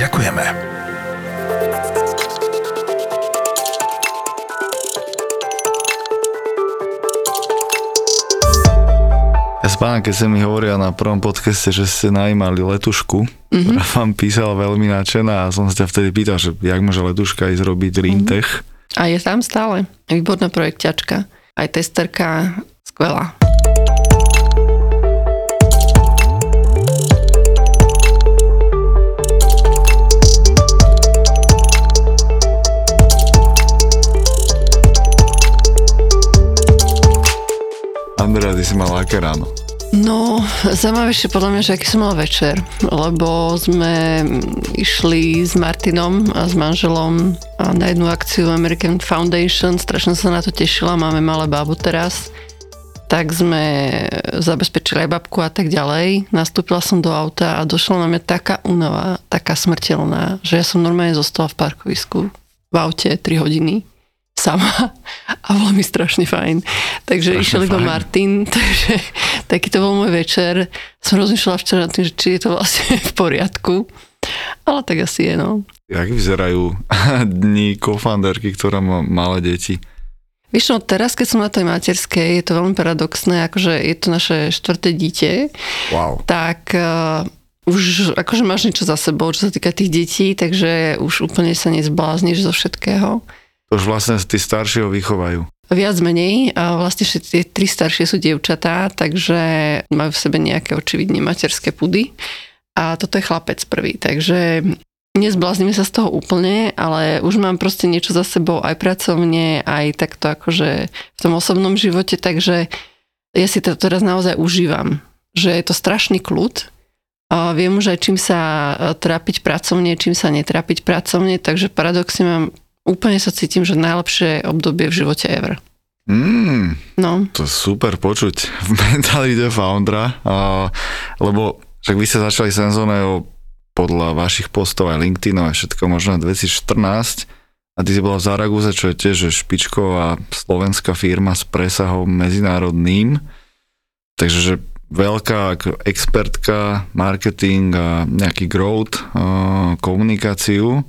Ďakujeme. Spávam, keď sa mi hovoria na prvom podcaste, že ste najímali letušku, mm-hmm. ktorá vám písala veľmi nadšená a som sa ťa vtedy pýtal, že jak môže letuška ísť robiť Rintech. Mm-hmm. A je tam stále. Výborná projekťačka. Aj testerka skvelá. Andrea, ty si mal aké ráno? No, zaujímavejšie podľa mňa, že aký som mal večer, lebo sme išli s Martinom a s manželom na jednu akciu American Foundation, strašne sa na to tešila, máme malé babu teraz, tak sme zabezpečili aj babku a tak ďalej. Nastúpila som do auta a došla na mňa taká únava, taká smrteľná, že ja som normálne zostala v parkovisku v aute 3 hodiny sama a bolo mi strašne fajn. Takže strašne išiel iba Martin, takže taký to bol môj večer. Som rozmýšľala včera tým, že či je to vlastne v poriadku, ale tak asi je, no. Jak vyzerajú dní kofanderky, ktorá má malé deti? Vieš no, teraz, keď som na tej materskej, je to veľmi paradoxné, akože je to naše štvrté dieťa, wow. tak uh, už akože máš niečo za sebou, čo sa týka tých detí, takže už úplne sa nezblázniš zo všetkého. Už vlastne tí starší ho vychovajú. Viac menej. Vlastne tie tri staršie sú dievčatá, takže majú v sebe nejaké očividne materské pudy. A toto je chlapec prvý, takže nezbláznime sa z toho úplne, ale už mám proste niečo za sebou aj pracovne, aj takto akože v tom osobnom živote, takže ja si to teraz naozaj užívam, že je to strašný kľud, a viem už aj čím sa trápiť pracovne, čím sa netrápiť pracovne, takže paradoxne mám úplne sa cítim, že najlepšie obdobie v živote ever. Mm, no. To super počuť v mentalite foundera, a, lebo však vy ste začali senzóneho podľa vašich postov aj LinkedIn a všetko možno 2014 a ty si bola v Zaraguze, čo je tiež špičková slovenská firma s presahom medzinárodným. Takže že veľká expertka, marketing a nejaký growth, komunikáciu.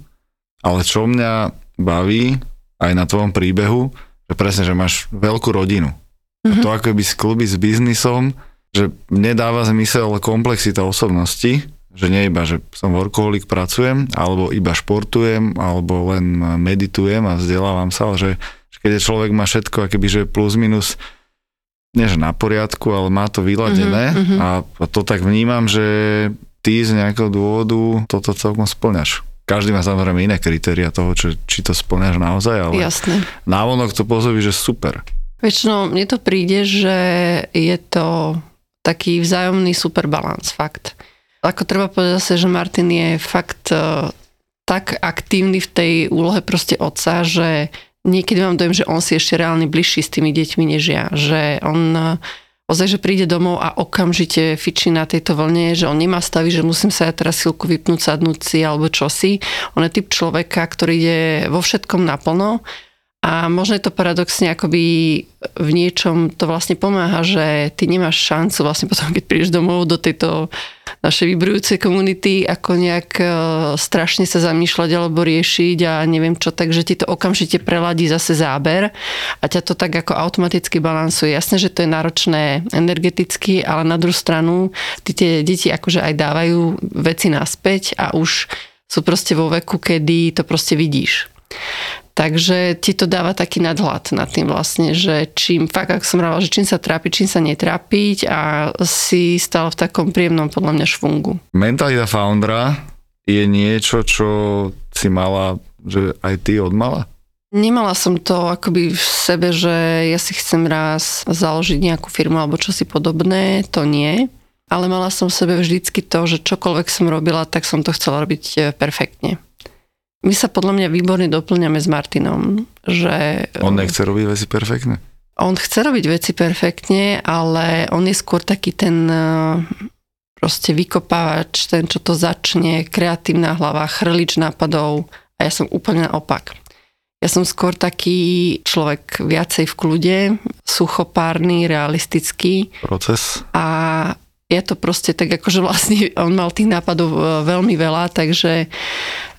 Ale čo mňa baví aj na tvojom príbehu, že presne, že máš veľkú rodinu. Mm-hmm. A mhm. to ako by sklbiť s biznisom, že mne dáva zmysel komplexita osobnosti, že nie iba, že som workoholik, pracujem, alebo iba športujem, alebo len meditujem a vzdelávam sa, ale že, že keď je človek má všetko, akoby, že plus minus, nie že na poriadku, ale má to vyladené mm-hmm. a to tak vnímam, že ty z nejakého dôvodu toto celkom splňaš každý má samozrejme iné kritéria toho, čo, či to splňaš naozaj, ale Jasné. návonok to pôsobí, že super. Väčšinou mne to príde, že je to taký vzájomný super balans, fakt. Ako treba povedať zase, že Martin je fakt uh, tak aktívny v tej úlohe proste otca, že niekedy mám dojem, že on si ešte reálne bližší s tými deťmi než ja. Že on uh, ozaj, že príde domov a okamžite fičí na tejto vlne, že on nemá stavy, že musím sa ja teraz chvíľku vypnúť, sadnúť si alebo čosi. On je typ človeka, ktorý ide vo všetkom naplno a možno je to paradoxne akoby v niečom to vlastne pomáha, že ty nemáš šancu vlastne potom, keď prídeš domov do tejto našej vybrujúcej komunity, ako nejak e, strašne sa zamýšľať alebo riešiť a neviem čo, takže ti to okamžite preladí zase záber a ťa to tak ako automaticky balansuje. Jasné, že to je náročné energeticky, ale na druhú stranu ty tie deti akože aj dávajú veci naspäť a už sú proste vo veku, kedy to proste vidíš. Takže ti to dáva taký nadhľad nad tým vlastne, že čím, fakt, ako som hovorila, že čím sa trápiť, čím sa netrápiť a si stále v takom príjemnom podľa mňa švungu. Mentalita foundera je niečo, čo si mala, že aj ty odmala? Nemala som to akoby v sebe, že ja si chcem raz založiť nejakú firmu alebo čo si podobné, to nie. ale mala som v sebe vždycky to, že čokoľvek som robila, tak som to chcela robiť e, perfektne. My sa podľa mňa výborne doplňame s Martinom, že... On nechce robiť veci perfektne? On chce robiť veci perfektne, ale on je skôr taký ten e, proste vykopávač, ten, čo to začne, kreatívna hlava, chrlič nápadov a ja som úplne naopak. Ja som skôr taký človek viacej v kľude, suchopárny, realistický. Proces. A je to proste tak, akože vlastne on mal tých nápadov e, veľmi veľa, takže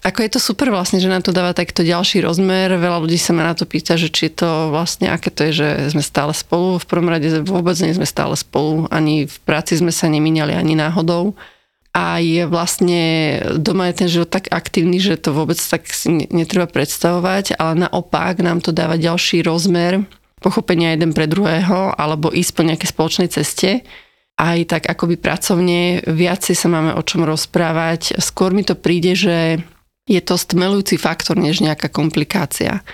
ako je to super vlastne, že nám to dáva takto ďalší rozmer. Veľa ľudí sa ma na to pýta, že či to vlastne, aké to je, že sme stále spolu. V prvom rade vôbec nie sme stále spolu, ani v práci sme sa nemínali ani náhodou. A je vlastne, doma je ten život tak aktívny, že to vôbec tak si netreba predstavovať, ale naopak nám to dáva ďalší rozmer pochopenia jeden pre druhého, alebo ísť po nejakej spoločnej ceste aj tak akoby pracovne, viacej sa máme o čom rozprávať. Skôr mi to príde, že je to stmelujúci faktor, než nejaká komplikácia.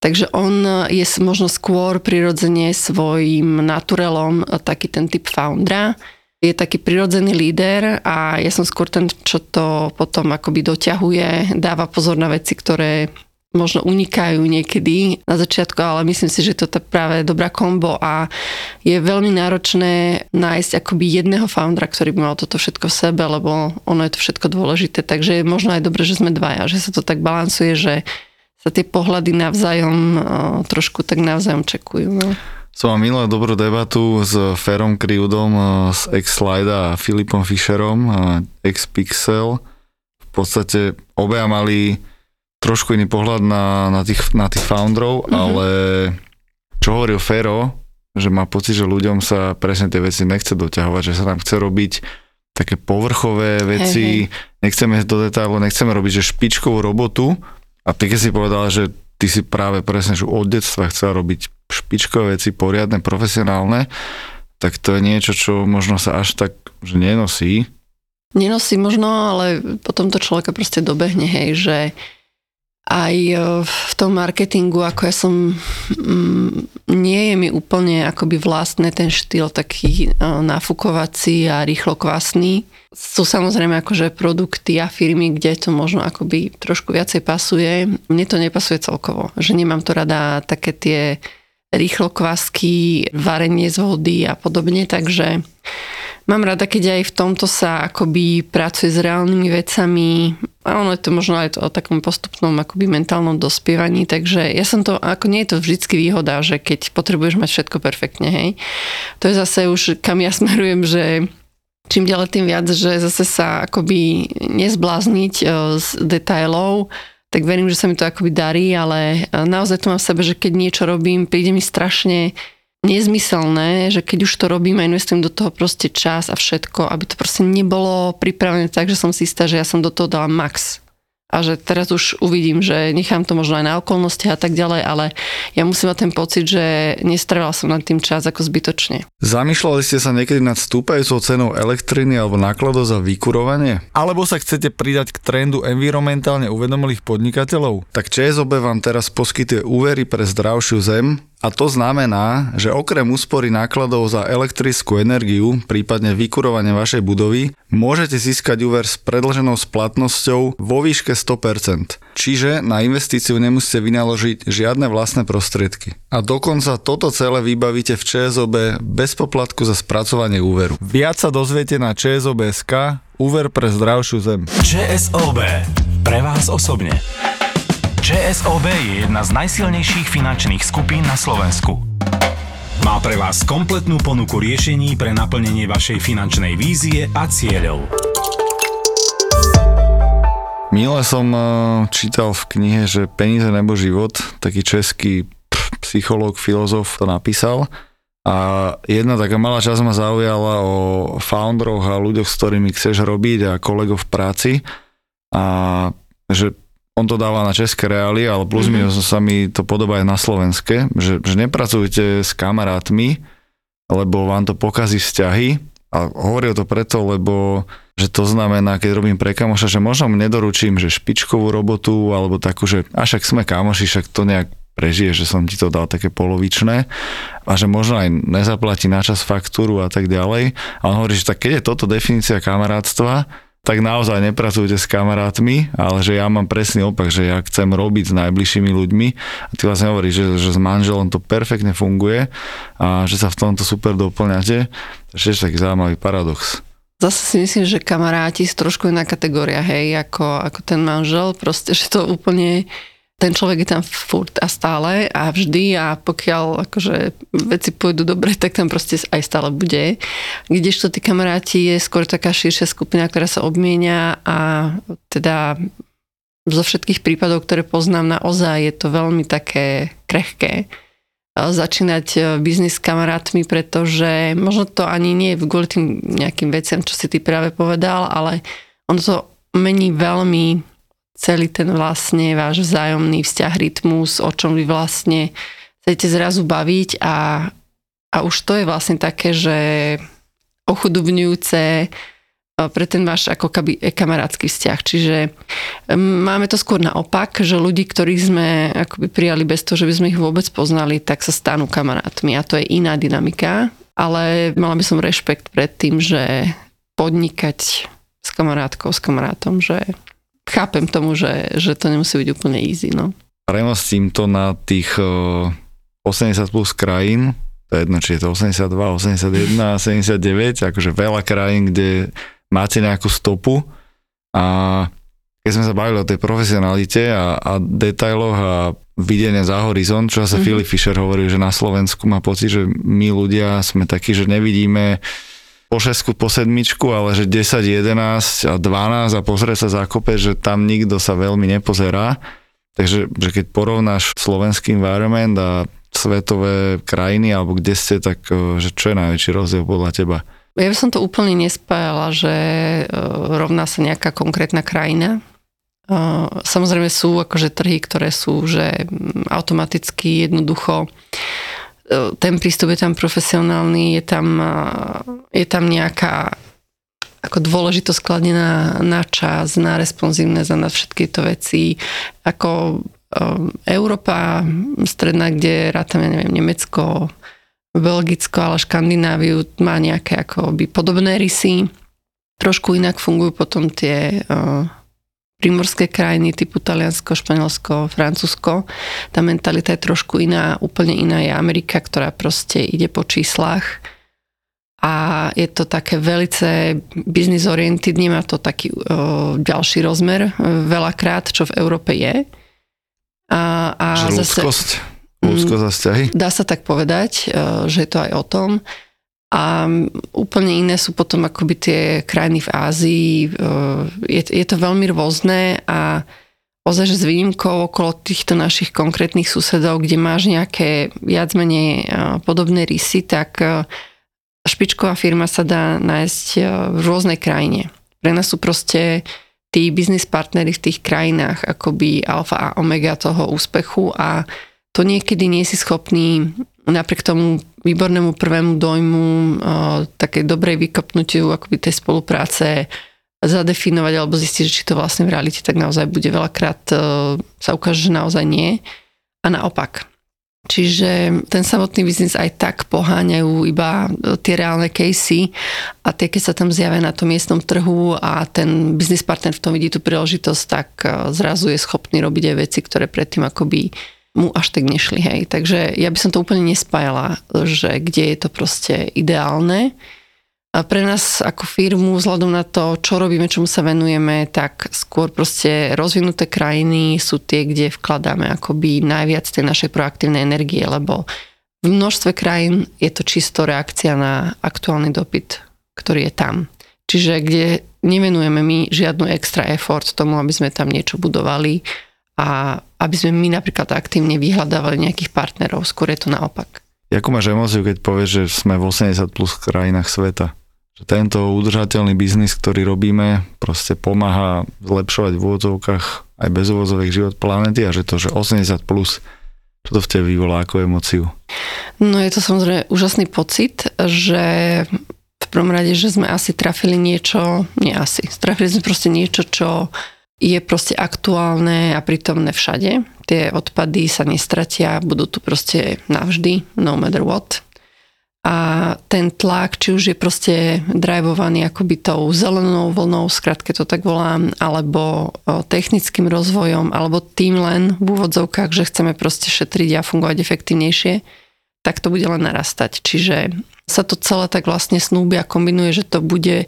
Takže on je možno skôr prirodzene svojim naturelom taký ten typ foundera. Je taký prirodzený líder a ja som skôr ten, čo to potom akoby doťahuje, dáva pozor na veci, ktoré možno unikajú niekedy na začiatku, ale myslím si, že to je práve dobrá kombo a je veľmi náročné nájsť akoby jedného foundera, ktorý by mal toto všetko v sebe, lebo ono je to všetko dôležité, takže je možno aj dobre, že sme dvaja, že sa to tak balansuje, že sa tie pohľady navzájom trošku tak navzájom čekujú. No. Som mal minulé dobrú debatu s Ferom Kriudom z X-Slide a Filipom Fischerom, X-Pixel. V podstate obaja mali trošku iný pohľad na, na, tých, na tých founderov, mm-hmm. ale čo hovoril Fero, že má pocit, že ľuďom sa presne tie veci nechce doťahovať, že sa nám chce robiť také povrchové veci, hey, hey. nechceme do detailu, nechceme robiť že špičkovú robotu a ty keď si povedala, že ty si práve presne že od detstva chcela robiť špičkové veci, poriadne, profesionálne, tak to je niečo, čo možno sa až tak že nenosí. Nenosí možno, ale potom to človeka proste dobehne, hej, že aj e, v tom marketingu, ako ja som, mm, nie je mi úplne akoby vlastné ten štýl taký e, nafukovací a rýchlo kvasný. Sú samozrejme akože produkty a firmy, kde to možno akoby trošku viacej pasuje. Mne to nepasuje celkovo, že nemám to rada také tie rýchlo kvasky, varenie z vody a podobne, takže Mám rada, keď aj v tomto sa akoby pracuje s reálnymi vecami a ono je to možno aj to o takom postupnom akoby mentálnom dospievaní, takže ja som to, ako nie je to vždycky výhoda, že keď potrebuješ mať všetko perfektne, hej. To je zase už, kam ja smerujem, že čím ďalej tým viac, že zase sa akoby nezblázniť e, z detailov, tak verím, že sa mi to akoby darí, ale e, naozaj to mám v sebe, že keď niečo robím, príde mi strašne nezmyselné, že keď už to robím a investujem do toho proste čas a všetko, aby to proste nebolo pripravené tak, že som si istá, že ja som do toho dala max a že teraz už uvidím, že nechám to možno aj na okolnosti a tak ďalej, ale ja musím mať ten pocit, že nestrávila som nad tým čas ako zbytočne. Zamýšľali ste sa niekedy nad stúpajúcou cenou elektriny alebo nákladov za vykurovanie? Alebo sa chcete pridať k trendu environmentálne uvedomilých podnikateľov? Tak ČSOB vám teraz poskytuje úvery pre zdravšiu zem, a to znamená, že okrem úspory nákladov za elektrickú energiu, prípadne vykurovanie vašej budovy, môžete získať úver s predlženou splatnosťou vo výške 100%. Čiže na investíciu nemusíte vynaložiť žiadne vlastné prostriedky. A dokonca toto celé vybavíte v ČSOB bez poplatku za spracovanie úveru. Viac sa dozviete na ČSOB.sk Úver pre zdravšiu zem. ČSOB. Pre vás osobne. ČSOB je jedna z najsilnejších finančných skupín na Slovensku. Má pre vás kompletnú ponuku riešení pre naplnenie vašej finančnej vízie a cieľov. Mile som eh, čítal v knihe, že Peníze nebo život, taký český psychológ, filozof to napísal. A jedna taká malá časť ma zaujala o founderoch a ľuďoch, s ktorými chceš robiť a kolegov v práci. A že on to dáva na české reály, ale plus mm-hmm. sa mi to podobá aj na slovenské, že, že nepracujte s kamarátmi, lebo vám to pokazí vzťahy a hovoril to preto, lebo že to znamená, keď robím pre kamoša, že možno mu nedoručím, že špičkovú robotu alebo takú, že a však sme kamoši, však to nejak prežije, že som ti to dal také polovičné a že možno aj nezaplatí na čas faktúru a tak ďalej. A on hovorí, že tak keď je toto definícia kamarátstva, tak naozaj nepracujte s kamarátmi, ale že ja mám presný opak, že ja chcem robiť s najbližšími ľuďmi a ty vlastne hovoríš, že, že s manželom to perfektne funguje a že sa v tomto super doplňate. To je taký zaujímavý paradox. Zase si myslím, že kamaráti sú trošku iná kategória, hej, ako, ako ten manžel, proste, že to úplne ten človek je tam furt a stále a vždy a pokiaľ akože veci pôjdu dobre, tak tam proste aj stále bude. Kdežto tí kamaráti je skôr taká širšia skupina, ktorá sa obmienia a teda zo všetkých prípadov, ktoré poznám naozaj, je to veľmi také krehké začínať biznis s kamarátmi, pretože možno to ani nie je kvôli tým nejakým veciam, čo si ty práve povedal, ale ono to mení veľmi celý ten vlastne váš vzájomný vzťah, rytmus, o čom vy vlastne chcete zrazu baviť a, a už to je vlastne také, že ochudobňujúce e, pre ten váš ako kaby, e, kamarátsky vzťah. Čiže máme to skôr naopak, že ľudí, ktorých sme akoby prijali bez toho, že by sme ich vôbec poznali, tak sa stanú kamarátmi a to je iná dynamika, ale mala by som rešpekt pred tým, že podnikať s kamarátkou, s kamarátom, že chápem tomu, že, že to nemusí byť úplne easy. No. Premostím to na tých 80 plus krajín, to je jedno, či je to 82, 81, 79, akože veľa krajín, kde máte nejakú stopu a keď sme sa bavili o tej profesionalite a, a detailoch a videnie za horizont, čo sa mm-hmm. Philip Fisher hovorí, že na Slovensku má pocit, že my ľudia sme takí, že nevidíme po šesku, po sedmičku, ale že 10, 11 a 12 a pozrie sa zakope, že tam nikto sa veľmi nepozerá. Takže že keď porovnáš slovenský environment a svetové krajiny, alebo kde ste, tak e, že čo je najväčší rozdiel podľa teba? Ja by som to úplne nespájala, že e, rovná sa nejaká konkrétna krajina. E, samozrejme sú akože trhy, ktoré sú že automaticky jednoducho ten prístup je tam profesionálny, je tam, je tam nejaká ako dôležitosť skladená na čas, na responsívne za na všetky to veci. Ako um, Európa stredná, kde rátame, neviem, Nemecko, Belgicko, ale Škandináviu má nejaké akoby podobné rysy. Trošku inak fungujú potom tie uh, primorské krajiny typu Taliansko, Španielsko, Francúzsko. Tá mentalita je trošku iná, úplne iná je Amerika, ktorá proste ide po číslach a je to také velice business oriented, nemá to taký o, ďalší rozmer veľakrát, čo v Európe je. A, a že zase, ľudskosť, ľudskosť a vzťahy? Dá sa tak povedať, že je to aj o tom. A úplne iné sú potom akoby tie krajiny v Ázii. E, je, je to veľmi rôzne a ozaj, že s výnimkou okolo týchto našich konkrétnych susedov, kde máš nejaké viac menej e, podobné rysy, tak e, špičková firma sa dá nájsť v rôznej krajine. Pre nás sú proste tí biznis partnery v tých krajinách akoby alfa a omega toho úspechu a to niekedy nie si schopný napriek tomu výbornému prvému dojmu, také dobrej vykopnutiu akoby tej spolupráce zadefinovať alebo zistiť, či to vlastne v realite tak naozaj bude. Veľakrát e, sa ukáže, že naozaj nie. A naopak. Čiže ten samotný biznis aj tak poháňajú iba tie reálne casey a tie, keď sa tam zjavia na tom miestnom trhu a ten biznis partner v tom vidí tú príležitosť, tak e, zrazu je schopný robiť aj veci, ktoré predtým akoby mu až tak nešli, hej. Takže ja by som to úplne nespájala, že kde je to proste ideálne. A pre nás ako firmu, vzhľadom na to, čo robíme, čomu sa venujeme, tak skôr proste rozvinuté krajiny sú tie, kde vkladáme akoby najviac tej našej proaktívnej energie, lebo v množstve krajín je to čisto reakcia na aktuálny dopyt, ktorý je tam. Čiže kde nevenujeme my žiadnu extra effort tomu, aby sme tam niečo budovali, a aby sme my napríklad aktívne vyhľadávali nejakých partnerov, skôr je to naopak. Jakú máš emóciu, keď povieš, že sme v 80 plus krajinách sveta? Že tento udržateľný biznis, ktorý robíme, proste pomáha zlepšovať v úvodzovkách aj bez úvodzových život planety a že to, že 80 plus, čo to v tebe vyvolá ako emóciu? No je to samozrejme úžasný pocit, že v prvom rade, že sme asi trafili niečo, nie asi, trafili sme proste niečo, čo je proste aktuálne a prítomné všade. Tie odpady sa nestratia, budú tu proste navždy, no matter what. A ten tlak, či už je proste drivovaný akoby tou zelenou vlnou, skratke to tak volám, alebo technickým rozvojom, alebo tým len v úvodzovkách, že chceme proste šetriť a fungovať efektívnejšie, tak to bude len narastať. Čiže sa to celé tak vlastne snúbi a kombinuje, že to bude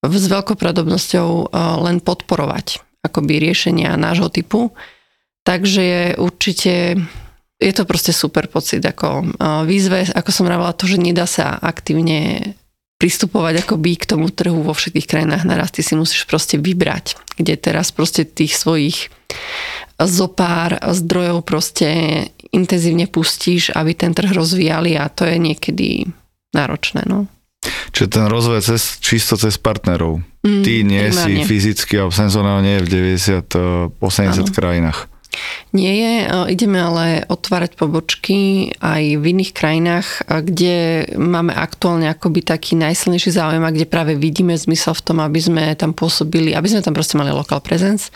s veľkou pravdobnosťou len podporovať akoby riešenia nášho typu. Takže určite, je to proste super pocit, ako výzve, ako som vravila, to, že nedá sa aktívne pristupovať akoby k tomu trhu vo všetkých krajinách naraz, ty si musíš proste vybrať, kde teraz proste tých svojich zopár zdrojov proste intenzívne pustíš, aby ten trh rozvíjali a to je niekedy náročné. No. Čiže ten rozvoj cez, čisto cez partnerov. Mm, Ty nie primárne. si fyzicky, alebo senzónne nie v 90, 80 ano. krajinách. Nie je, e, ideme ale otvárať pobočky aj v iných krajinách, e, kde máme aktuálne akoby taký najsilnejší záujem a kde práve vidíme zmysel v tom, aby sme tam pôsobili, aby sme tam proste mali local presence.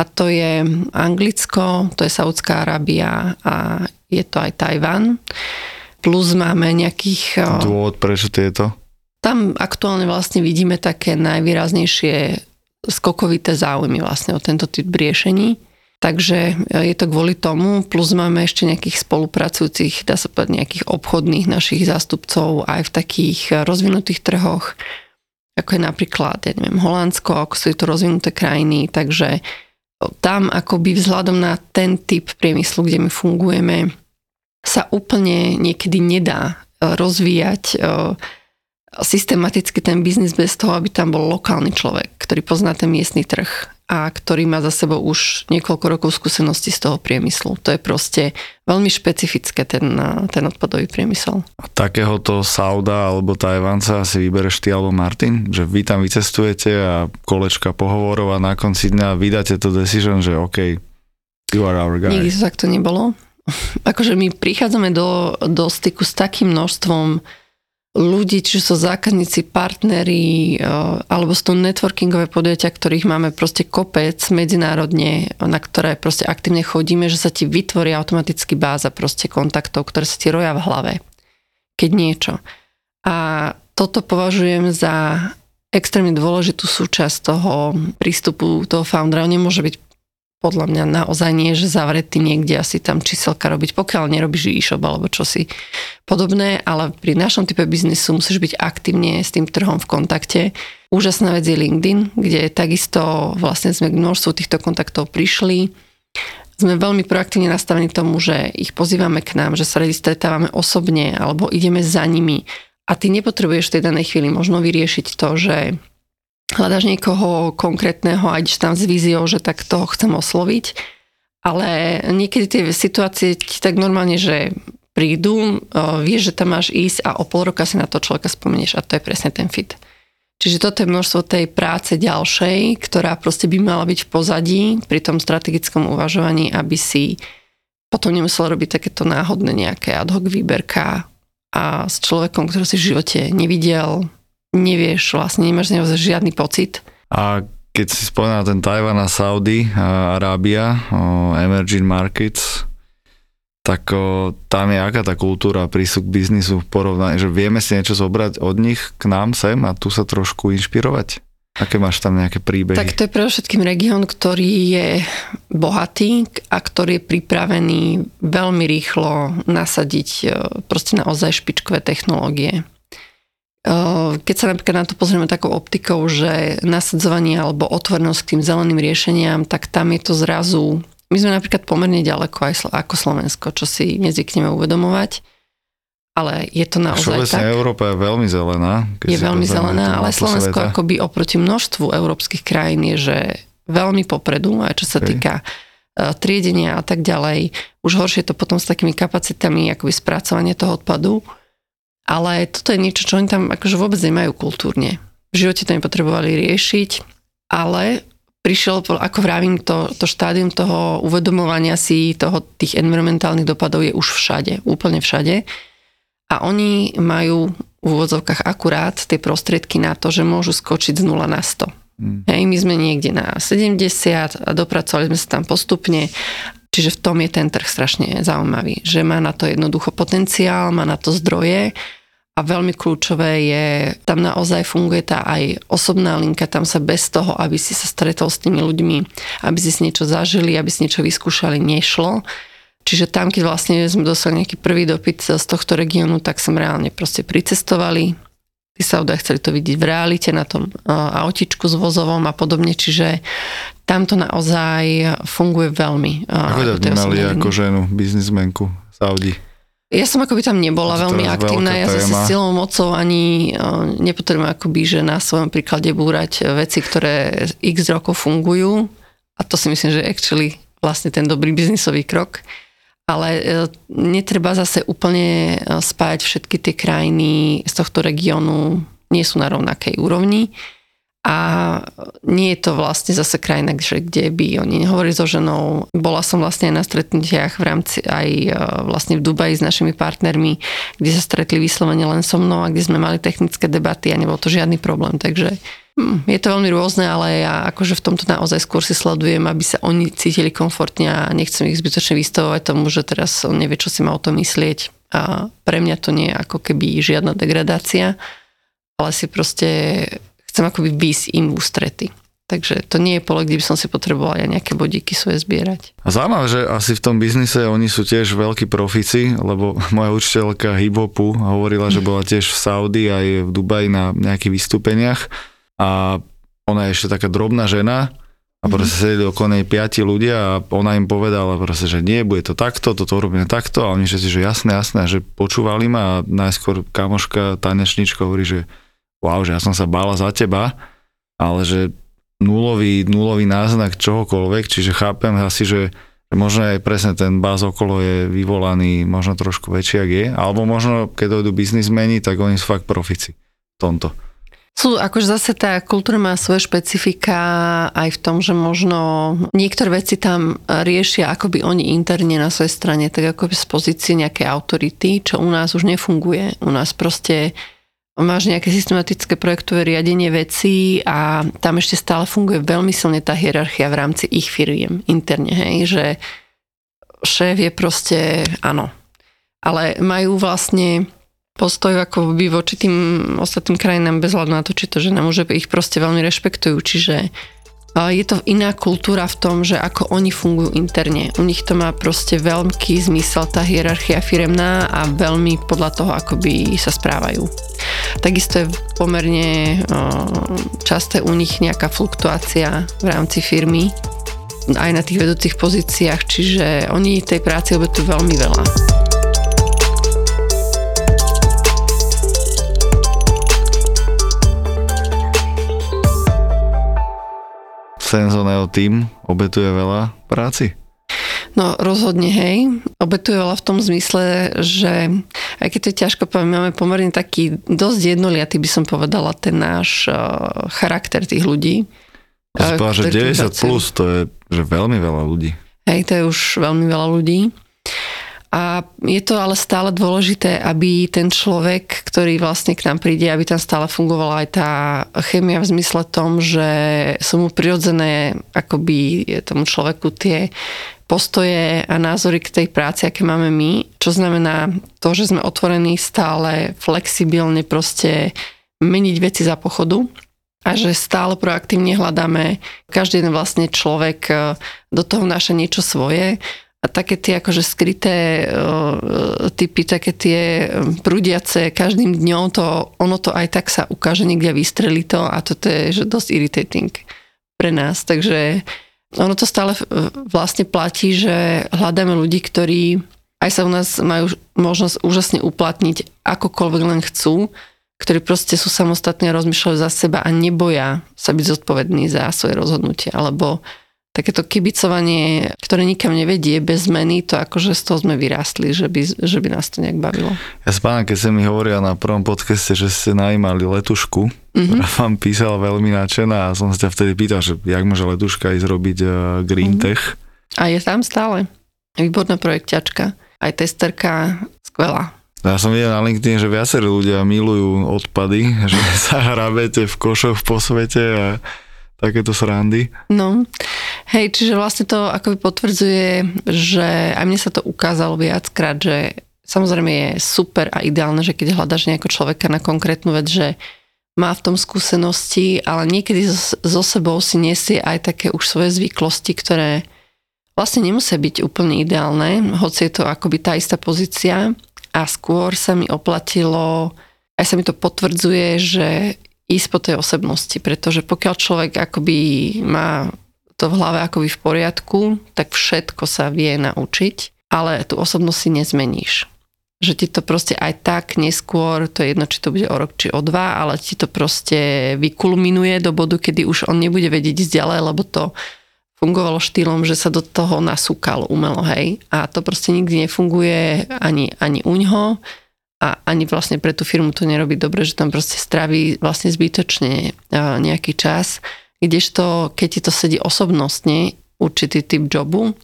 A to je Anglicko, to je Saudská Arábia a je to aj Tajvan plus máme nejakých... Dôvod, prečo tieto? Tam aktuálne vlastne vidíme také najvýraznejšie skokovité záujmy vlastne o tento typ riešení. Takže je to kvôli tomu, plus máme ešte nejakých spolupracujúcich, dá sa povedať, nejakých obchodných našich zástupcov aj v takých rozvinutých trhoch, ako je napríklad, ja neviem, Holandsko, ako sú to rozvinuté krajiny, takže tam akoby vzhľadom na ten typ priemyslu, kde my fungujeme, sa úplne niekedy nedá e, rozvíjať e, systematicky ten biznis bez toho, aby tam bol lokálny človek, ktorý pozná ten miestny trh a ktorý má za sebou už niekoľko rokov skúsenosti z toho priemyslu. To je proste veľmi špecifické ten, e, ten odpadový priemysel. A takéhoto Sauda alebo Tajvanca si vybereš ty alebo Martin? Že vy tam vycestujete a kolečka pohovorov a na konci dňa vydáte to decision, že OK, you are our guy. Nikdy to takto nebolo akože my prichádzame do, do styku s takým množstvom ľudí, či sú zákazníci, partneri, eh, alebo sú to networkingové podujatia, ktorých máme proste kopec medzinárodne, na ktoré proste aktívne chodíme, že sa ti vytvorí automaticky báza proste kontaktov, ktoré sa ti roja v hlave, keď niečo. A toto považujem za extrémne dôležitú súčasť toho prístupu toho foundera. On nemôže byť podľa mňa naozaj nie, že zavretý niekde asi tam číselka robiť, pokiaľ nerobíš e-shop alebo čosi podobné, ale pri našom type biznisu musíš byť aktívne s tým trhom v kontakte. Úžasná vec je LinkedIn, kde takisto vlastne sme k množstvu týchto kontaktov prišli. Sme veľmi proaktívne nastavení tomu, že ich pozývame k nám, že sa radi stretávame osobne alebo ideme za nimi. A ty nepotrebuješ v tej danej chvíli možno vyriešiť to, že hľadaš niekoho konkrétneho a ideš tam s víziou, že tak toho chcem osloviť. Ale niekedy tie situácie ti tak normálne, že prídu, vieš, že tam máš ísť a o pol roka si na to človeka spomenieš a to je presne ten fit. Čiže toto je množstvo tej práce ďalšej, ktorá proste by mala byť v pozadí pri tom strategickom uvažovaní, aby si potom nemusel robiť takéto náhodné nejaké ad hoc výberka a s človekom, ktorý si v živote nevidel, nevieš, vlastne nemáš z neho žiadny pocit. A keď si spomínal ten Tajvan a Saudi, Arábia, emerging markets, tak o, tam je aká tá kultúra, prístup k biznisu v porovnaní, že vieme si niečo zobrať od nich k nám sem a tu sa trošku inšpirovať? Aké máš tam nejaké príbehy? Tak to je pre všetkým región, ktorý je bohatý a ktorý je pripravený veľmi rýchlo nasadiť proste naozaj špičkové technológie. Keď sa napríklad na to pozrieme takou optikou, že nasadzovanie alebo otvorenosť k tým zeleným riešeniam, tak tam je to zrazu... My sme napríklad pomerne ďaleko aj ako Slovensko, čo si nezvykneme uvedomovať, ale je to naozaj Všeobecne tak. Európa je veľmi zelená. Je veľmi zelená, ale Slovensko sveta. akoby oproti množstvu európskych krajín je, že veľmi popredu, aj čo sa okay. týka e, triedenia a tak ďalej. Už horšie je to potom s takými kapacitami akoby spracovania toho odpadu ale toto je niečo, čo oni tam akože vôbec nemajú kultúrne. V živote to nepotrebovali riešiť, ale prišiel, ako vravím, to, to štádium toho uvedomovania si toho, tých environmentálnych dopadov je už všade, úplne všade. A oni majú v úvodzovkách akurát tie prostriedky na to, že môžu skočiť z 0 na 100 Mm. Hej, my sme niekde na 70 a dopracovali sme sa tam postupne. Čiže v tom je ten trh strašne zaujímavý, že má na to jednoducho potenciál, má na to zdroje a veľmi kľúčové je, tam naozaj funguje tá aj osobná linka, tam sa bez toho, aby si sa stretol s tými ľuďmi, aby si si niečo zažili, aby si niečo vyskúšali, nešlo. Čiže tam, keď vlastne sme dostali nejaký prvý dopyt z tohto regiónu, tak som reálne proste pricestovali, tí Saudaj chceli to vidieť v realite na tom autičku s vozovom a podobne, čiže tam to naozaj funguje veľmi. Ako ťa vnímali ako ženu, biznismenku Saudi? Ja som akoby tam nebola To veľmi aktívna, ja zase téma. silou mocou ani uh, nepotrebujem akoby, že na svojom príklade búrať veci, ktoré x rokov fungujú a to si myslím, že actually vlastne ten dobrý biznisový krok. Ale uh, netreba zase úplne spájať všetky tie krajiny z tohto regiónu, nie sú na rovnakej úrovni. A nie je to vlastne zase krajina, že kde by oni nehovorili so ženou. Bola som vlastne aj na stretnutiach v rámci aj e, vlastne v Dubaji s našimi partnermi, kde sa stretli vyslovene len so mnou a kde sme mali technické debaty a nebol to žiadny problém. Takže hm, je to veľmi rôzne, ale ja akože v tomto naozaj skôr si sledujem, aby sa oni cítili komfortne a nechcem ich zbytočne vystavovať tomu, že teraz on nevie, čo si má o tom myslieť. A pre mňa to nie je ako keby žiadna degradácia, ale si proste chcem akoby výsť im v ústrety. Takže to nie je pole, kde by som si potrebovala ja nejaké bodíky svoje zbierať. A zaujímavé, že asi v tom biznise oni sú tiež veľkí profici, lebo moja učiteľka hip-hopu hovorila, že bola tiež v Saudi aj v Dubaji na nejakých vystúpeniach a ona je ešte taká drobná žena a proste sedeli okolo nej piati ľudia a ona im povedala proste, že nie, bude to takto, toto urobíme takto a oni všetci, že jasné, jasné, že počúvali ma a najskôr kamoška, tanečnička hovorí, že wow, že ja som sa bála za teba, ale že nulový, nulový náznak čohokoľvek, čiže chápem asi, že možno aj presne ten báz okolo je vyvolaný možno trošku väčší, ak je, alebo možno keď dojdú biznismeni, tak oni sú fakt profici v tomto. Sú, akože zase tá kultúra má svoje špecifika aj v tom, že možno niektoré veci tam riešia akoby oni interne na svojej strane, tak ako z pozície nejakej autority, čo u nás už nefunguje. U nás proste máš nejaké systematické projektové riadenie vecí a tam ešte stále funguje veľmi silne tá hierarchia v rámci ich firiem interne, hej, že šéf je proste, áno. Ale majú vlastne postoj ako by voči tým ostatným krajinám bez hľadu na to, či to žena môže ich proste veľmi rešpektujú, čiže je to iná kultúra v tom, že ako oni fungujú interne. U nich to má proste veľký zmysel, tá hierarchia firemná a veľmi podľa toho, ako by sa správajú. Takisto je pomerne časté u nich nejaká fluktuácia v rámci firmy aj na tých vedúcich pozíciách, čiže oni tej práci obetujú veľmi veľa. Senzoneo tým obetuje veľa práci. No rozhodne hej, obetuje veľa v tom zmysle, že aj keď to je ťažko máme pomerne taký dosť jednoliatý by som povedala ten náš uh, charakter tých ľudí. To si eh, že ktorí tu 90 pracujú. plus, to je že veľmi veľa ľudí. Hej, to je už veľmi veľa ľudí. A je to ale stále dôležité, aby ten človek, ktorý vlastne k nám príde, aby tam stále fungovala aj tá chemia v zmysle tom, že sú mu prirodzené akoby tomu človeku tie postoje a názory k tej práci, aké máme my, čo znamená to, že sme otvorení stále flexibilne proste meniť veci za pochodu a že stále proaktívne hľadáme, každý jeden vlastne človek e, do toho náša niečo svoje a také tie akože skryté uh, typy, také tie um, prúdiace každým dňom, to, ono to aj tak sa ukáže niekde vystrelí to a toto je že dosť irritating pre nás. Takže ono to stále uh, vlastne platí, že hľadáme ľudí, ktorí aj sa u nás majú možnosť úžasne uplatniť akokoľvek len chcú, ktorí proste sú samostatní rozmýšľajú za seba a neboja sa byť zodpovední za svoje rozhodnutie, alebo takéto kibicovanie, ktoré nikam nevedie bez zmeny, to akože z toho sme vyrástli, že by, že by nás to nejak bavilo. Ja spávam, keď ste mi hovorila na prvom podcaste, že ste najímali letušku, mm-hmm. ktorá vám písala veľmi nadšená a som sa ťa vtedy pýtal, že jak môže letuška ísť robiť uh, green mm-hmm. tech. A je tam stále. Výborná projekťačka. Aj testerka, skvelá. Ja som videl na LinkedIn, že viacerí ľudia milujú odpady, že sa hrabete v košoch po svete a takéto srandy. No, hej, čiže vlastne to akoby potvrdzuje, že aj mne sa to ukázalo viackrát, že samozrejme je super a ideálne, že keď hľadaš nejakého človeka na konkrétnu vec, že má v tom skúsenosti, ale niekedy so sebou si nesie aj také už svoje zvyklosti, ktoré vlastne nemusia byť úplne ideálne, hoci je to akoby tá istá pozícia a skôr sa mi oplatilo, aj sa mi to potvrdzuje, že ísť po tej osobnosti, pretože pokiaľ človek akoby má to v hlave akoby v poriadku, tak všetko sa vie naučiť, ale tú osobnosť si nezmeníš. Že ti to proste aj tak neskôr, to je jedno, či to bude o rok, či o dva, ale ti to proste vykulminuje do bodu, kedy už on nebude vedieť ísť ďalej, lebo to fungovalo štýlom, že sa do toho nasúkal umelo, hej. A to proste nikdy nefunguje ani, ani u ňoho a ani vlastne pre tú firmu to nerobí dobre, že tam proste straví vlastne zbytočne nejaký čas. Kdežto, keď ti to sedí osobnostne, určitý typ jobu,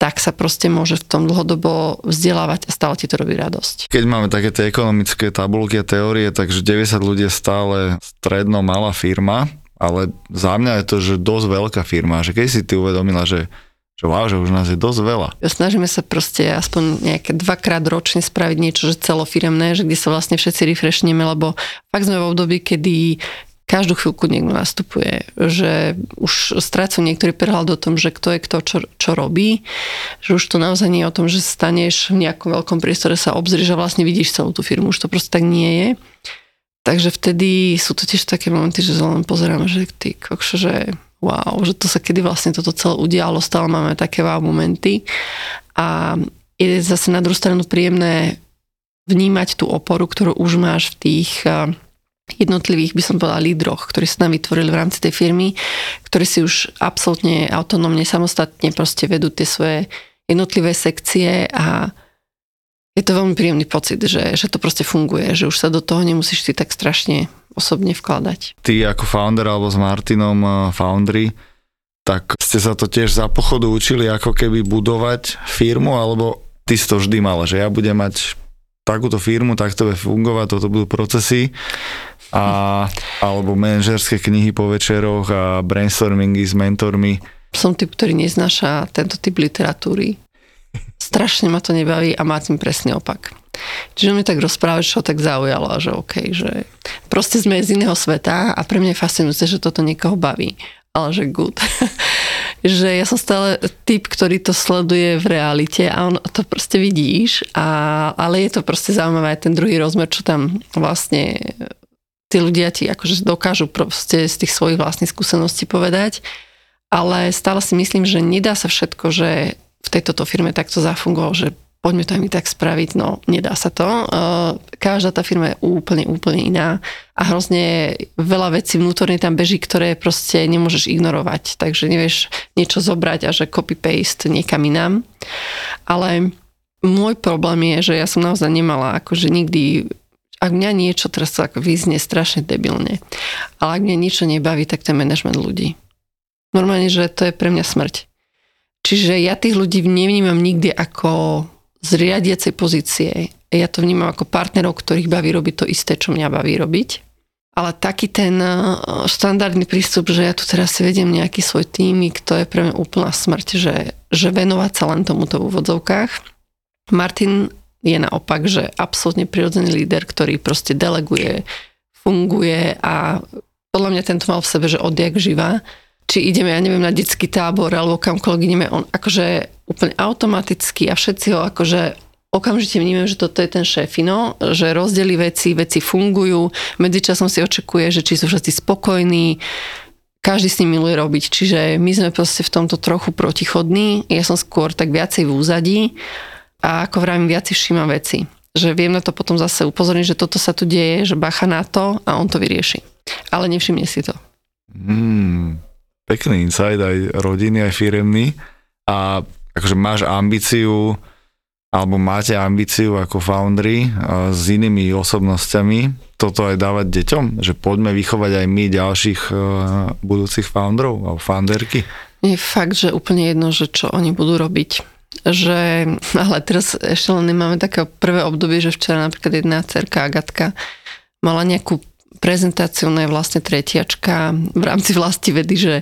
tak sa proste môže v tom dlhodobo vzdelávať a stále ti to robí radosť. Keď máme také tie ekonomické tabulky a teórie, takže 90 ľudí je stále stredno malá firma, ale za mňa je to, že dosť veľká firma, že keď si ty uvedomila, že že wow, že už nás je dosť veľa. Snažíme sa proste aspoň nejaké dvakrát ročne spraviť niečo, že celofiremné, že kde sa vlastne všetci refreshneme, lebo fakt sme v období, kedy každú chvíľku niekto nastupuje, že už strácajú niektorý prehľad o tom, že kto je kto, čo, čo robí, že už to naozaj nie je o tom, že staneš v nejakom veľkom priestore, sa obzrieš a vlastne vidíš celú tú firmu, už to proste tak nie je. Takže vtedy sú to tiež také momenty, že len pozeráme, že ty kokšo, že wow, že to sa kedy vlastne toto celé udialo, stále máme také wow momenty. A je zase na druhú stranu príjemné vnímať tú oporu, ktorú už máš v tých jednotlivých, by som povedala, lídroch, ktorí sa nám vytvorili v rámci tej firmy, ktorí si už absolútne autonómne, samostatne proste vedú tie svoje jednotlivé sekcie a je to veľmi príjemný pocit, že, že to proste funguje, že už sa do toho nemusíš ty tak strašne osobne vkladať. Ty ako founder alebo s Martinom uh, foundry, tak ste sa to tiež za pochodu učili ako keby budovať firmu, alebo ty si to vždy mala, že ja budem mať takúto firmu, tak to bude fungovať, toto budú procesy a, alebo manažerské knihy po večeroch a brainstormingy s mentormi. Som typ, ktorý neznáša tento typ literatúry strašne ma to nebaví a má tým presný opak. Čiže mi tak rozprávať, čo tak zaujalo že OK, že proste sme z iného sveta a pre mňa je fascinujúce, že toto niekoho baví. Ale že good. že ja som stále typ, ktorý to sleduje v realite a on to proste vidíš, a, ale je to proste zaujímavé aj ten druhý rozmer, čo tam vlastne tí ľudia ti akože dokážu proste z tých svojich vlastných skúseností povedať. Ale stále si myslím, že nedá sa všetko, že v tejto firme takto zafungovalo, že poďme to aj my tak spraviť, no nedá sa to. Každá tá firma je úplne, úplne iná a hrozne veľa vecí vnútorne tam beží, ktoré proste nemôžeš ignorovať, takže nevieš niečo zobrať a že copy-paste niekam inám. Ale môj problém je, že ja som naozaj nemala akože nikdy ak mňa niečo, teraz ako vyznie strašne debilne, ale ak mňa niečo nebaví, tak to je management ľudí. Normálne, že to je pre mňa smrť. Čiže ja tých ľudí nevnímam nikdy ako z riadiacej pozície. Ja to vnímam ako partnerov, ktorých baví robiť to isté, čo mňa baví robiť. Ale taký ten e, štandardný prístup, že ja tu teraz si vediem nejaký svoj týmik, to je pre mňa úplná smrť, že, že venovať sa len tomuto v úvodzovkách. Martin je naopak, že absolútne prirodzený líder, ktorý proste deleguje, funguje a podľa mňa tento mal v sebe, že odjak živá či ideme, ja neviem, na detský tábor alebo kamkoľvek ideme, on akože úplne automaticky a všetci ho akože okamžite vnímam, že toto je ten šéfino, že rozdeli veci, veci fungujú, medzičasom si očakuje, že či sú všetci spokojní, každý s ním miluje robiť, čiže my sme proste v tomto trochu protichodní, ja som skôr tak viacej v úzadí a ako vravím, viacej všímam veci. Že viem na to potom zase upozorniť, že toto sa tu deje, že bacha na to a on to vyrieši. Ale nevšimne si to. Hmm, pekný insight, aj rodiny, aj firemný. A akože máš ambíciu, alebo máte ambíciu ako foundry s inými osobnosťami toto aj dávať deťom? Že poďme vychovať aj my ďalších budúcich founderov alebo founderky? Je fakt, že úplne jedno, že čo oni budú robiť. Že, ale teraz ešte len nemáme také prvé obdobie, že včera napríklad jedna cerka Agatka mala nejakú prezentáciu, ona je vlastne tretiačka v rámci vlasti vedy, že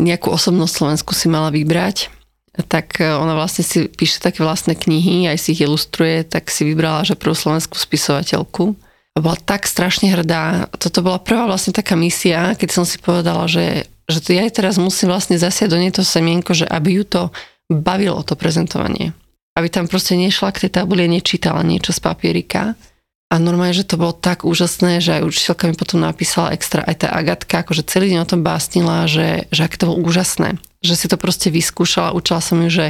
nejakú osobnosť Slovensku si mala vybrať tak e, ona vlastne si píše také vlastné knihy, aj si ich ilustruje, tak si vybrala, že prvú slovenskú spisovateľku. A bola tak strašne hrdá. Toto bola prvá vlastne taká misia, keď som si povedala, že, že to ja teraz musím vlastne zasiať do nej to semienko, že aby ju to bavilo to prezentovanie. Aby tam proste nešla k tej tabuli nečítala niečo z papierika, a normálne, že to bolo tak úžasné, že aj učiteľka mi potom napísala extra, aj tá Agatka, akože celý deň o tom básnila, že, že ak to bolo úžasné. Že si to proste vyskúšala, učila som ju, že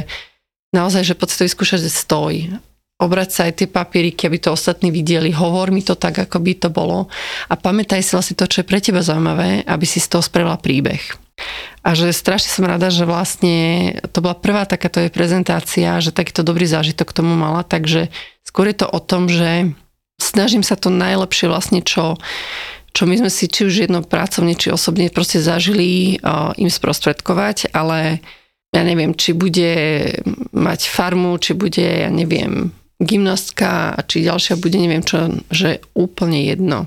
naozaj, že poď to vyskúšať, že stoj. Obrať sa aj tie papieriky, aby to ostatní videli. Hovor mi to tak, ako by to bolo. A pamätaj si vlastne to, čo je pre teba zaujímavé, aby si z toho spravila príbeh. A že strašne som rada, že vlastne to bola prvá takáto je prezentácia, že takýto dobrý zážitok k tomu mala, takže skôr je to o tom, že snažím sa to najlepšie vlastne, čo, čo my sme si či už jedno pracovne, či osobne proste zažili uh, im sprostredkovať, ale ja neviem, či bude mať farmu, či bude, ja neviem, gymnastka, či ďalšia bude, neviem čo, že úplne jedno.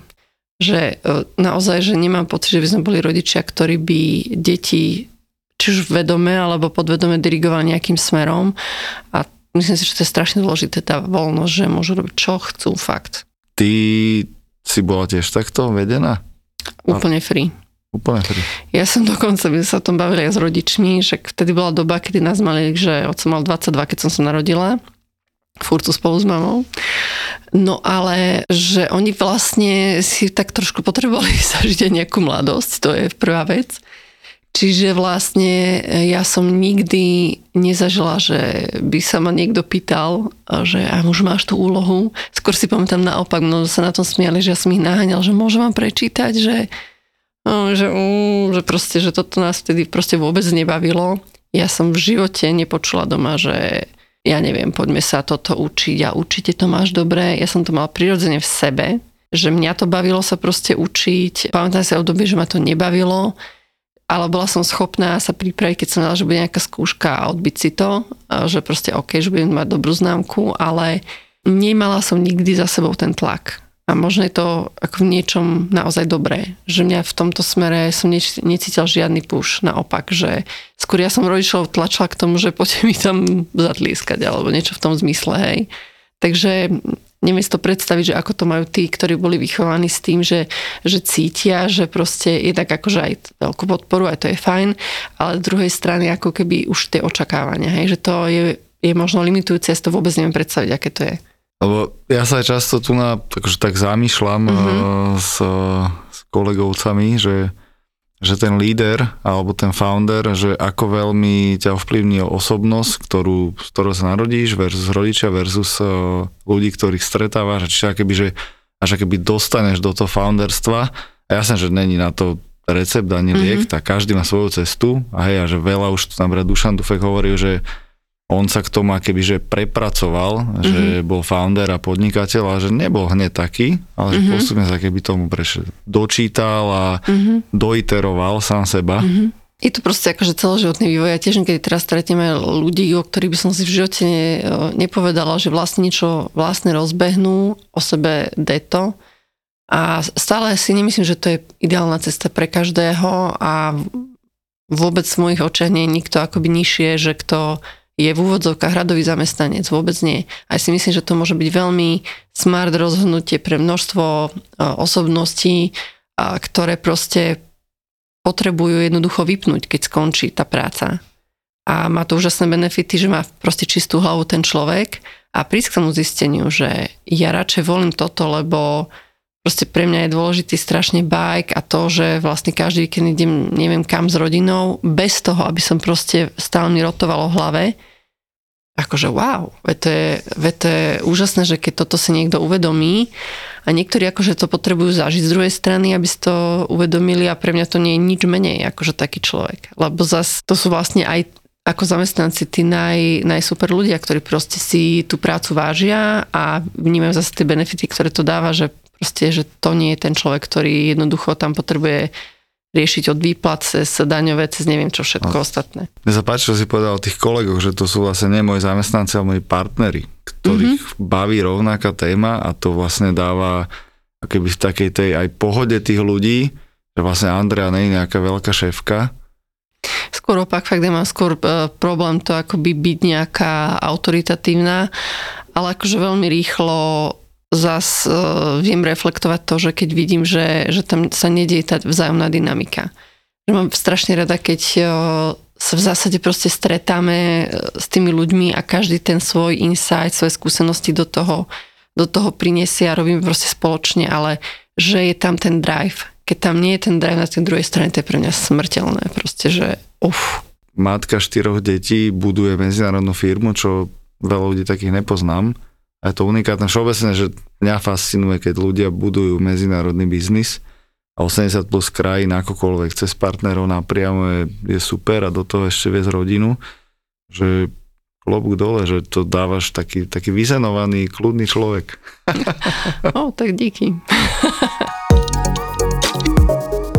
Že uh, naozaj, že nemám pocit, že by sme boli rodičia, ktorí by deti či už vedome alebo podvedome dirigovali nejakým smerom a myslím si, že to je strašne dôležité, tá voľnosť, že môžu robiť čo chcú, fakt. Ty si bola tiež takto vedená? Úplne free. Úplne free. Ja som dokonca, my sa o tom bavili aj s rodičmi, že vtedy bola doba, kedy nás mali, že oco mal 22, keď som sa narodila furtu spolu s mamou. No ale, že oni vlastne si tak trošku potrebovali zažiť aj nejakú mladosť, to je prvá vec. Čiže vlastne e, ja som nikdy nezažila, že by sa ma niekto pýtal, že a už máš tú úlohu. Skôr si pamätám naopak, mnoho sa na tom smiali, že ja som ich naháňal, že môžem vám prečítať, že, no, že, že proste, že toto nás vtedy proste vôbec nebavilo. Ja som v živote nepočula doma, že ja neviem, poďme sa toto učiť a určite to máš dobre. Ja som to mala prirodzene v sebe, že mňa to bavilo sa proste učiť. Pamätám sa obdobie, že ma to nebavilo ale bola som schopná sa pripraviť, keď som vedela, že bude nejaká skúška a odbiť si to, že proste OK, že budem mať dobrú známku, ale nemala som nikdy za sebou ten tlak. A možno je to ako v niečom naozaj dobré, že mňa v tomto smere som neč- necítil žiadny puš, naopak, že skôr ja som rodičov tlačila k tomu, že poďte mi tam zatlískať alebo niečo v tom zmysle, hej. Takže neviem si to predstaviť, že ako to majú tí, ktorí boli vychovaní s tým, že, že cítia, že proste je tak akože aj veľkú podporu, aj to je fajn, ale z druhej strany ako keby už tie očakávania, hej, že to je, je možno limitujúce, ja si to vôbec neviem predstaviť, aké to je. Lebo ja sa aj často tu na, takže tak zamýšľam uh-huh. s, s kolegovcami, že že ten líder alebo ten founder, že ako veľmi ťa ovplyvní osobnosť, ktorú, z ktorou sa narodíš versus rodičia versus uh, ľudí, ktorých stretávaš, čiže keby, že až keby dostaneš do toho founderstva a jasne, že není na to recept ani liek, mm-hmm. tak každý má svoju cestu a hej, a že veľa už tu napríklad Dušan Dufek hovoril, že on sa k tomu keby že prepracoval, mm-hmm. že mhm. bol founder a podnikateľ a že nebol hneď taký, ale mm-hmm. že postupne sa keby tomu prešiel. Dočítal a mm-hmm. doiteroval sám seba. Mm-hmm. Je to proste akože celoživotný vývoj. Ja tiež, keď teraz stretneme ľudí, o ktorých by som si v živote ne, nepovedala, že vlastne niečo vlastne rozbehnú, o sebe deto. A stále si nemyslím, že to je ideálna cesta pre každého a vôbec v mojich očiach nie je nikto akoby nižšie, že kto je v úvodzovkách radový zamestnanec, vôbec nie. A si myslím, že to môže byť veľmi smart rozhodnutie pre množstvo e, osobností, ktoré proste potrebujú jednoducho vypnúť, keď skončí tá práca. A má to úžasné benefity, že má proste čistú hlavu ten človek a prísť k tomu zisteniu, že ja radšej volím toto, lebo proste pre mňa je dôležitý strašne bajk a to, že vlastne každý víkend idem neviem kam s rodinou, bez toho, aby som proste stále mi rotovalo v hlave, akože wow, veď to, je, veď to je úžasné, že keď toto si niekto uvedomí a niektorí akože to potrebujú zažiť z druhej strany, aby si to uvedomili a pre mňa to nie je nič menej akože taký človek. Lebo zas to sú vlastne aj ako zamestnanci tí naj, najsuper ľudia, ktorí proste si tú prácu vážia a vnímajú zase tie benefity, ktoré to dáva, že Proste, že to nie je ten človek, ktorý jednoducho tam potrebuje riešiť od výplat cez daňové, cez neviem čo všetko no. ostatné. Mne sa páči, čo si povedal o tých kolegoch, že to sú vlastne nie moji zamestnanci, ale moji partnery, ktorých mm-hmm. baví rovnaká téma a to vlastne dáva keby v takej tej aj pohode tých ľudí, že vlastne Andrea nie je nejaká veľká šéfka. Skôr opak, fakt ja mám skôr uh, problém to akoby byť nejaká autoritatívna, ale akože veľmi rýchlo zas uh, viem reflektovať to, že keď vidím, že, že tam sa nedieje tá vzájomná dynamika. Že mám strašne rada, keď uh, sa v zásade proste stretáme s tými ľuďmi a každý ten svoj insight, svoje skúsenosti do toho, do toho prinesie a robíme proste spoločne, ale že je tam ten drive. Keď tam nie je ten drive na tej druhej strane, to je pre mňa smrteľné. Proste, že uf. Matka štyroch detí buduje medzinárodnú firmu, čo veľa ľudí takých nepoznám. A je to unikátne všeobecne, že mňa fascinuje, keď ľudia budujú medzinárodný biznis 80 plus krajín akokoľvek cez partnerov napriamo je, je super a do toho ešte viesť rodinu, že klobúk dole, že to dávaš taký, taký vyzenovaný, kľudný človek. o, tak díky.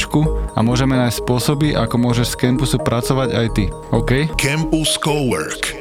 hlavičku a môžeme nájsť spôsoby, ako môžeš z campusu pracovať aj ty. OK? Campus Cowork.